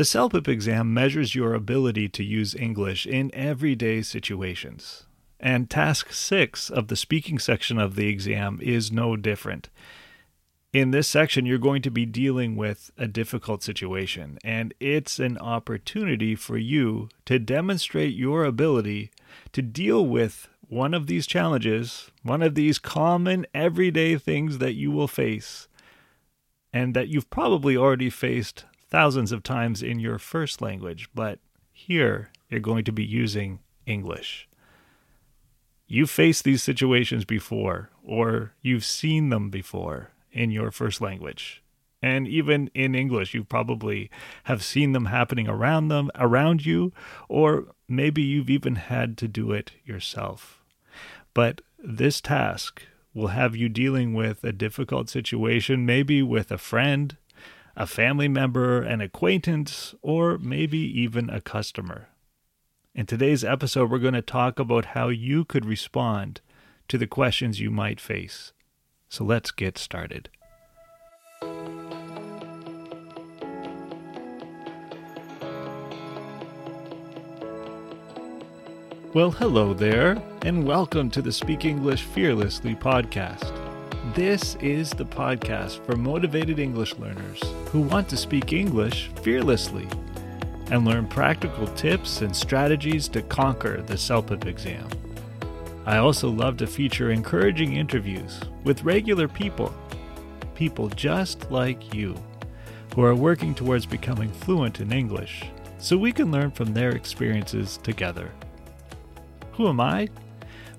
The CELPIP exam measures your ability to use English in everyday situations. And task six of the speaking section of the exam is no different. In this section, you're going to be dealing with a difficult situation, and it's an opportunity for you to demonstrate your ability to deal with one of these challenges, one of these common everyday things that you will face, and that you've probably already faced thousands of times in your first language, but here you're going to be using English. You've faced these situations before, or you've seen them before in your first language. And even in English, you probably have seen them happening around them, around you, or maybe you've even had to do it yourself. But this task will have you dealing with a difficult situation, maybe with a friend, a family member, an acquaintance, or maybe even a customer. In today's episode, we're going to talk about how you could respond to the questions you might face. So let's get started. Well, hello there, and welcome to the Speak English Fearlessly podcast. This is the podcast for motivated English learners who want to speak English fearlessly and learn practical tips and strategies to conquer the CELPIP exam. I also love to feature encouraging interviews with regular people, people just like you, who are working towards becoming fluent in English, so we can learn from their experiences together. Who am I?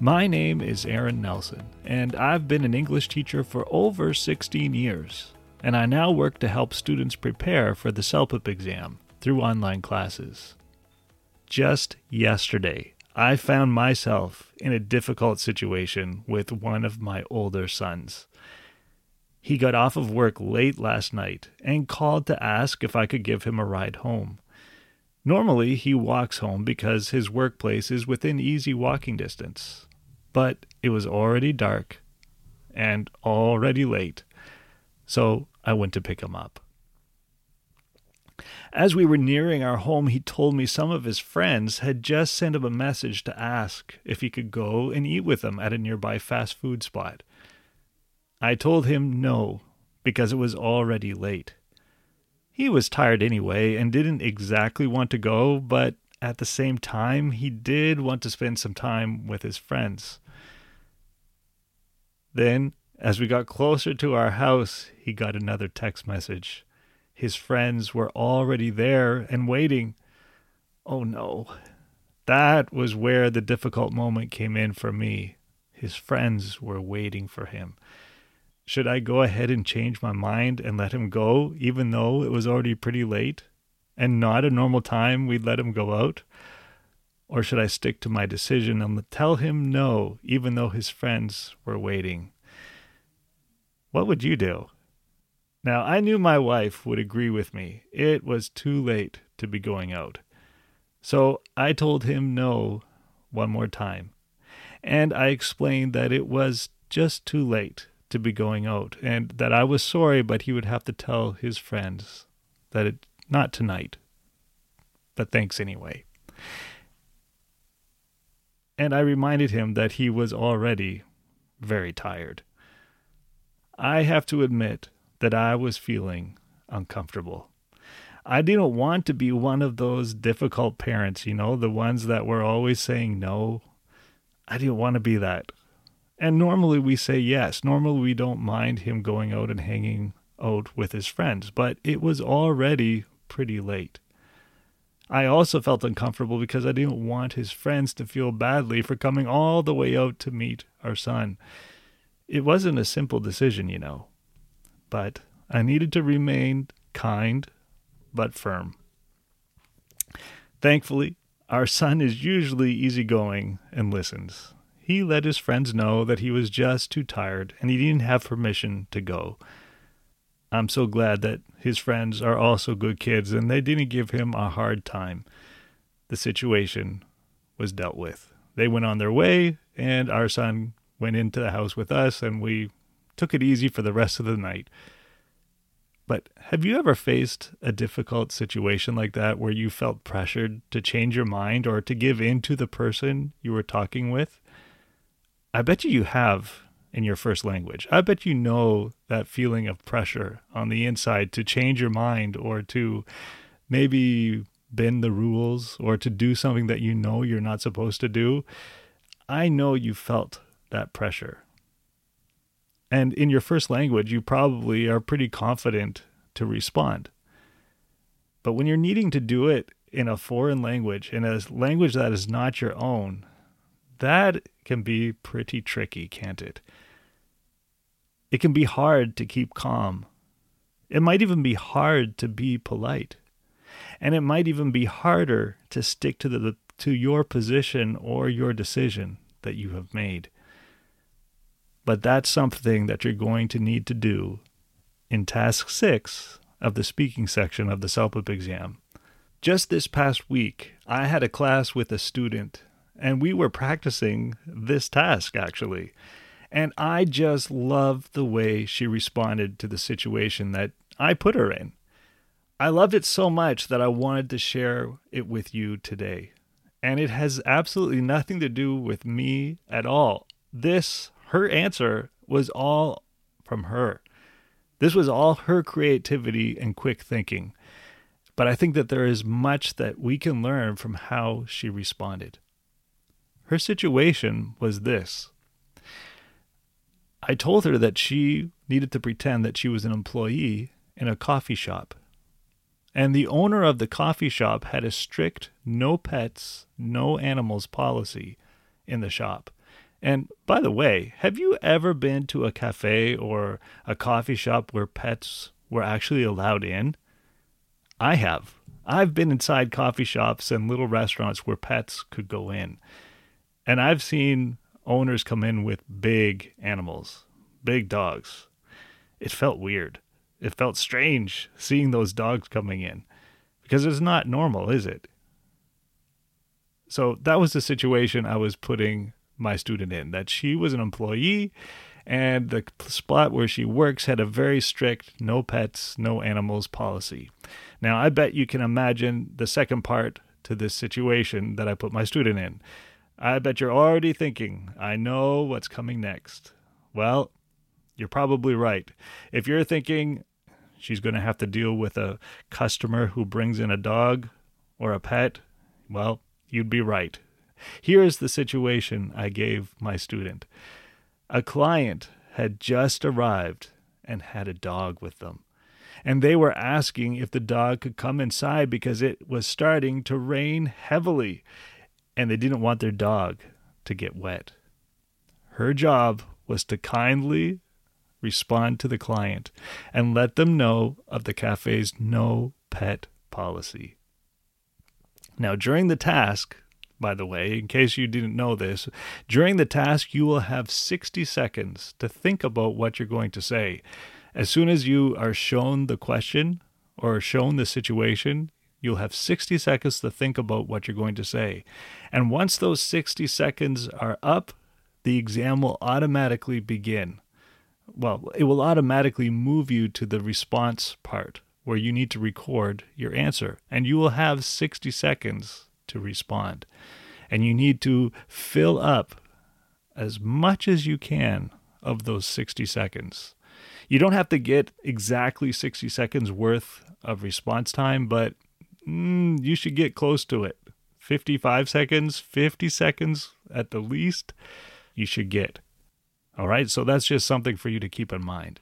My name is Aaron Nelson, and I've been an English teacher for over 16 years, and I now work to help students prepare for the CELPIP exam through online classes. Just yesterday, I found myself in a difficult situation with one of my older sons. He got off of work late last night and called to ask if I could give him a ride home. Normally, he walks home because his workplace is within easy walking distance. But it was already dark and already late, so I went to pick him up. As we were nearing our home, he told me some of his friends had just sent him a message to ask if he could go and eat with them at a nearby fast food spot. I told him no, because it was already late. He was tired anyway and didn't exactly want to go, but at the same time, he did want to spend some time with his friends. Then, as we got closer to our house, he got another text message. His friends were already there and waiting. Oh no. That was where the difficult moment came in for me. His friends were waiting for him. Should I go ahead and change my mind and let him go, even though it was already pretty late and not a normal time we'd let him go out? Or should I stick to my decision and tell him no, even though his friends were waiting? What would you do? Now, I knew my wife would agree with me. It was too late to be going out. So I told him no one more time. And I explained that it was just too late to be going out and that I was sorry, but he would have to tell his friends that it not tonight. But thanks anyway. And I reminded him that he was already very tired. I have to admit that I was feeling uncomfortable. I didn't want to be one of those difficult parents, you know, the ones that were always saying no. I didn't want to be that. And normally we say yes. Normally we don't mind him going out and hanging out with his friends, but it was already pretty late. I also felt uncomfortable because I didn't want his friends to feel badly for coming all the way out to meet our son. It wasn't a simple decision, you know but I needed to remain kind but firm. Thankfully, our son is usually easygoing and listens. He let his friends know that he was just too tired and he didn't have permission to go. I'm so glad that his friends are also good kids and they didn't give him a hard time. The situation was dealt with. They went on their way, and our son went into the house with us, and we took it easy for the rest of the night. But have you ever faced a difficult situation like that where you felt pressured to change your mind or to give in to the person you were talking with? I bet you you have in your first language. I bet you know that feeling of pressure on the inside to change your mind or to maybe bend the rules or to do something that you know you're not supposed to do. I know you felt that pressure. And in your first language, you probably are pretty confident to respond. But when you're needing to do it in a foreign language, in a language that is not your own, that can be pretty tricky, can't it? It can be hard to keep calm. It might even be hard to be polite. And it might even be harder to stick to the to your position or your decision that you have made. But that's something that you're going to need to do in task 6 of the speaking section of the CELPIP exam. Just this past week, I had a class with a student and we were practicing this task actually. And I just loved the way she responded to the situation that I put her in. I loved it so much that I wanted to share it with you today. And it has absolutely nothing to do with me at all. This, her answer, was all from her. This was all her creativity and quick thinking. But I think that there is much that we can learn from how she responded. Her situation was this I told her that she needed to pretend that she was an employee in a coffee shop and the owner of the coffee shop had a strict no pets, no animals policy in the shop. And by the way, have you ever been to a cafe or a coffee shop where pets were actually allowed in? I have. I've been inside coffee shops and little restaurants where pets could go in. And I've seen owners come in with big animals, big dogs. It felt weird it felt strange seeing those dogs coming in because it's not normal, is it? So that was the situation I was putting my student in that she was an employee and the spot where she works had a very strict no pets, no animals policy. Now, I bet you can imagine the second part to this situation that I put my student in. I bet you're already thinking, I know what's coming next. Well, you're probably right. If you're thinking, she's going to have to deal with a customer who brings in a dog or a pet, well, you'd be right. Here is the situation I gave my student. A client had just arrived and had a dog with them. And they were asking if the dog could come inside because it was starting to rain heavily and they didn't want their dog to get wet. Her job was to kindly respond to the client and let them know of the cafe's no pet policy. Now, during the task, by the way, in case you didn't know this, during the task, you will have 60 seconds to think about what you're going to say. As soon as you are shown the question or shown the situation, you'll have 60 seconds to think about what you're going to say. And once those 60 seconds are up, the exam will automatically begin well, it will automatically move you to the response part where you need to record your answer. And you will have 60 seconds to respond. And you need to fill up as much as you can of those 60 seconds. You don't have to get exactly 60 seconds worth of response time, but mm, you should get close to it. 55 seconds, 50 seconds at the least, you should get. All right, so that's just something for you to keep in mind.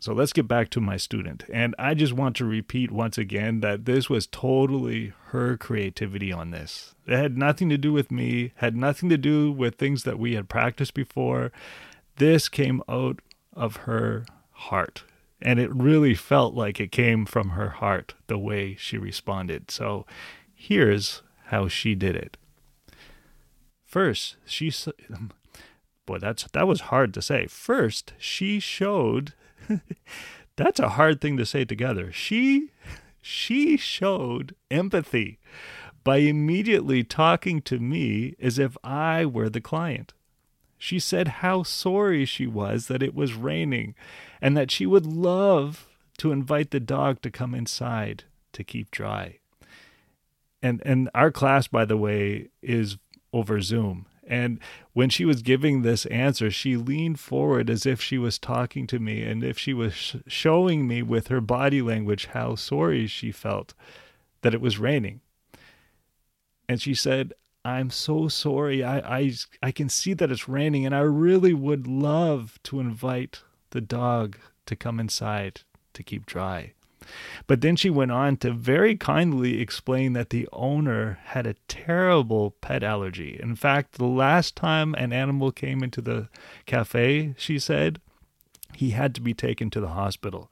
So let's get back to my student. And I just want to repeat once again that this was totally her creativity on this. It had nothing to do with me, had nothing to do with things that we had practiced before. This came out of her heart. And it really felt like it came from her heart the way she responded. So here's how she did it. First, she boy, that's that was hard to say. First, she showed that's a hard thing to say together. She she showed empathy by immediately talking to me as if I were the client. She said how sorry she was that it was raining and that she would love to invite the dog to come inside to keep dry. And and our class by the way is over Zoom. And when she was giving this answer, she leaned forward as if she was talking to me and if she was sh- showing me with her body language how sorry she felt that it was raining. And she said, I'm so sorry. I, I, I can see that it's raining, and I really would love to invite the dog to come inside to keep dry. But then she went on to very kindly explain that the owner had a terrible pet allergy. In fact, the last time an animal came into the cafe, she said, he had to be taken to the hospital.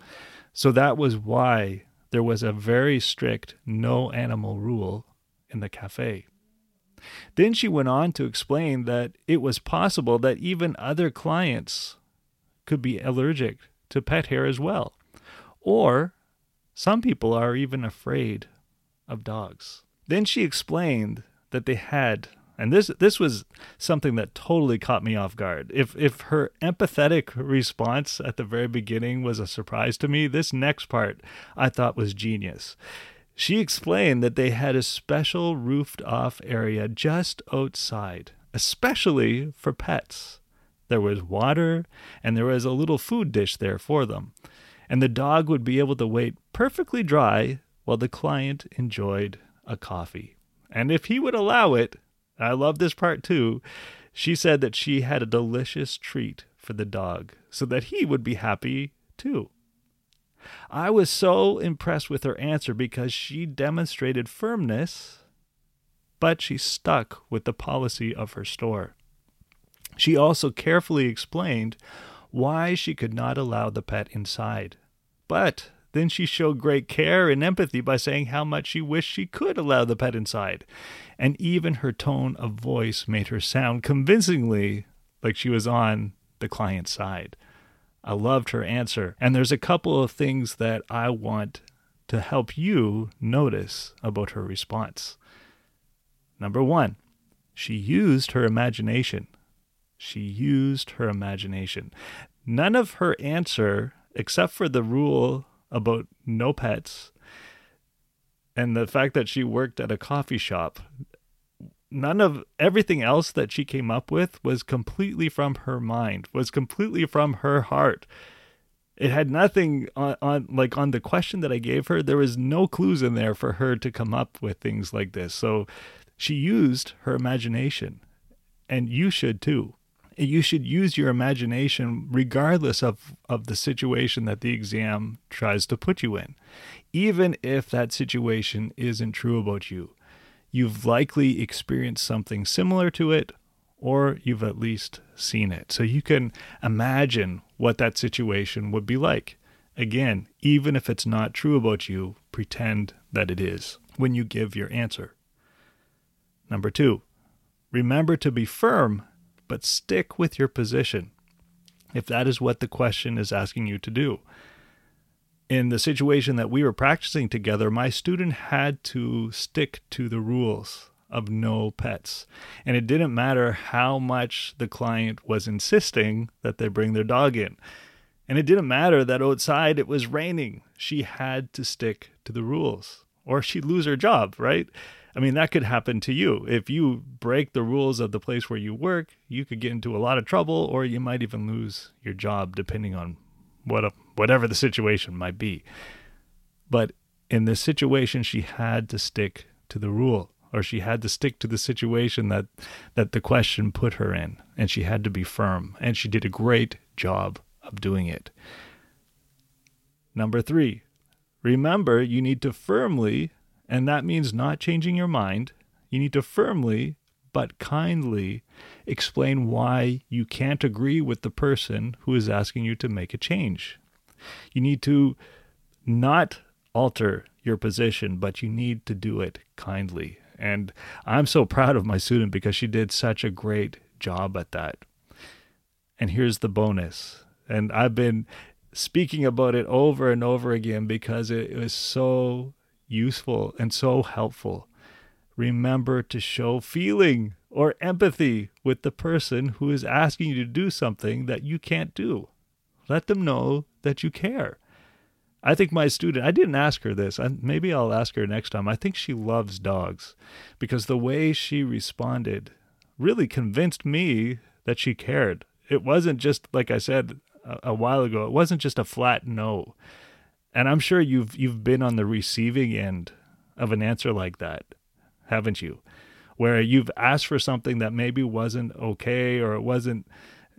So that was why there was a very strict no animal rule in the cafe. Then she went on to explain that it was possible that even other clients could be allergic to pet hair as well. Or some people are even afraid of dogs. Then she explained that they had and this this was something that totally caught me off guard. If if her empathetic response at the very beginning was a surprise to me, this next part I thought was genius. She explained that they had a special roofed off area just outside, especially for pets. There was water and there was a little food dish there for them and the dog would be able to wait perfectly dry while the client enjoyed a coffee. And if he would allow it, I love this part too, she said that she had a delicious treat for the dog so that he would be happy too. I was so impressed with her answer because she demonstrated firmness, but she stuck with the policy of her store. She also carefully explained why she could not allow the pet inside. But then she showed great care and empathy by saying how much she wished she could allow the pet inside. And even her tone of voice made her sound convincingly like she was on the client's side. I loved her answer. And there's a couple of things that I want to help you notice about her response. Number one, she used her imagination. She used her imagination. None of her answer, except for the rule about no pets and the fact that she worked at a coffee shop, none of everything else that she came up with was completely from her mind, was completely from her heart. It had nothing on, on, like on the question that I gave her, there was no clues in there for her to come up with things like this. So she used her imagination. And you should too you should use your imagination regardless of, of the situation that the exam tries to put you in. Even if that situation isn't true about you, you've likely experienced something similar to it, or you've at least seen it. So you can imagine what that situation would be like. Again, even if it's not true about you, pretend that it is when you give your answer. Number two, remember to be firm but stick with your position if that is what the question is asking you to do. In the situation that we were practicing together, my student had to stick to the rules of no pets. And it didn't matter how much the client was insisting that they bring their dog in. And it didn't matter that outside it was raining. She had to stick to the rules or she'd lose her job, right? I mean, that could happen to you. If you break the rules of the place where you work, you could get into a lot of trouble or you might even lose your job depending on what a, whatever the situation might be. But in this situation she had to stick to the rule or she had to stick to the situation that that the question put her in and she had to be firm and she did a great job of doing it. Number 3. Remember you need to firmly and that means not changing your mind. You need to firmly but kindly explain why you can't agree with the person who is asking you to make a change. You need to not alter your position, but you need to do it kindly. And I'm so proud of my student because she did such a great job at that. And here's the bonus. And I've been speaking about it over and over again because it was so useful and so helpful. Remember to show feeling or empathy with the person who is asking you to do something that you can't do. Let them know that you care. I think my student, I didn't ask her this. Maybe I'll ask her next time. I think she loves dogs because the way she responded really convinced me that she cared. It wasn't just, like I said a, a while ago, it wasn't just a flat no. And I'm sure you've you've been on the receiving end of an answer like that, haven't you? Where you've asked for something that maybe wasn't okay or it wasn't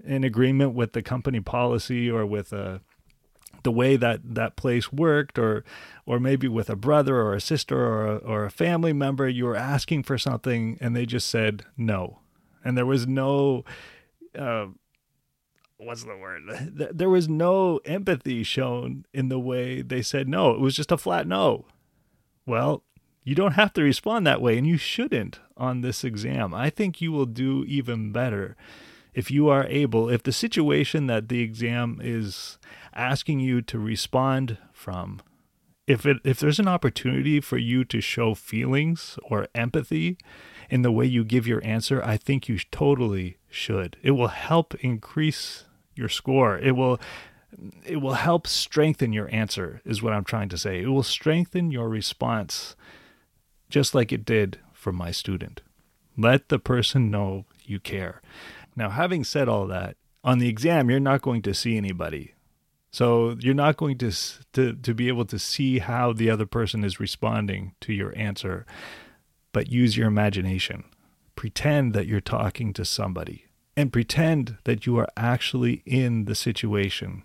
in agreement with the company policy or with a uh, the way that that place worked or or maybe with a brother or a sister or a, or a family member you were asking for something and they just said no. And there was no uh, what's the word? There was no empathy shown in the way they said no. It was just a flat no. Well you don't have to respond that way and you shouldn't on this exam. I think you will do even better if you are able, if the situation that the exam is asking you to respond from, if it if there's an opportunity for you to show feelings or empathy in the way you give your answer, I think you totally should. It will help increase your score. It will it will help strengthen your answer is what I'm trying to say. It will strengthen your response just like it did for my student. Let the person know you care. Now, having said all that, on the exam, you're not going to see anybody. So you're not going to, to, to be able to see how the other person is responding to your answer, but use your imagination. Pretend that you're talking to somebody and pretend that you are actually in the situation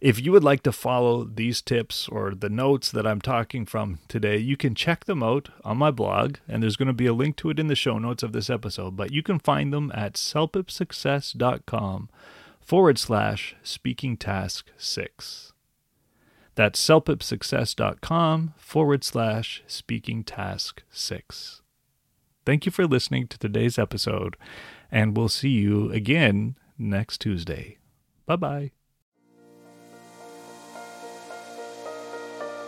if you would like to follow these tips or the notes that I'm talking from today, you can check them out on my blog, and there's going to be a link to it in the show notes of this episode. But you can find them at celpipsuccess.com forward slash speaking task six. That's celpipsuccess.com forward slash speaking task six. Thank you for listening to today's episode, and we'll see you again next Tuesday. Bye bye.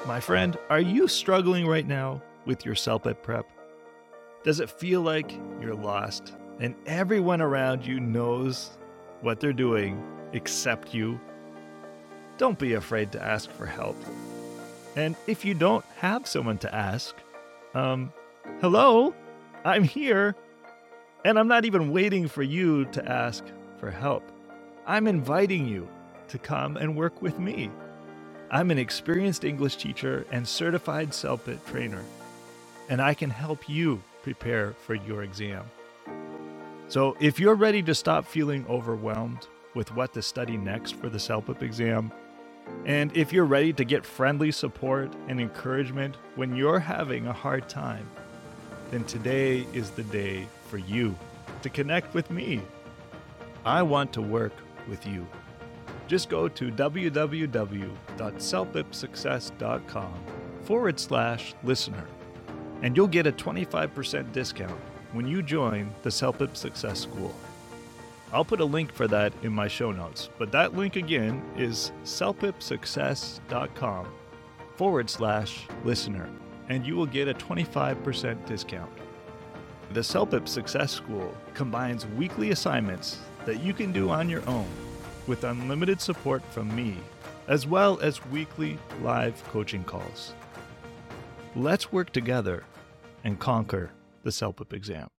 My friend, are you struggling right now with your CELPIP prep? Does it feel like you're lost and everyone around you knows what they're doing except you? Don't be afraid to ask for help. And if you don't have someone to ask, um, hello, I'm here. And I'm not even waiting for you to ask for help. I'm inviting you to come and work with me. I'm an experienced English teacher and certified CELPIP trainer, and I can help you prepare for your exam. So, if you're ready to stop feeling overwhelmed with what to study next for the CELPIP exam, and if you're ready to get friendly support and encouragement when you're having a hard time, then today is the day for you to connect with me. I want to work with you just go to www.celpipsuccess.com forward slash listener, and you'll get a 25% discount when you join the CELPIP Success School. I'll put a link for that in my show notes, but that link again is celpipsuccess.com forward slash listener, and you will get a 25% discount. The CELPIP Success School combines weekly assignments that you can do on your own with unlimited support from me, as well as weekly live coaching calls. Let's work together and conquer the CELPIP exam.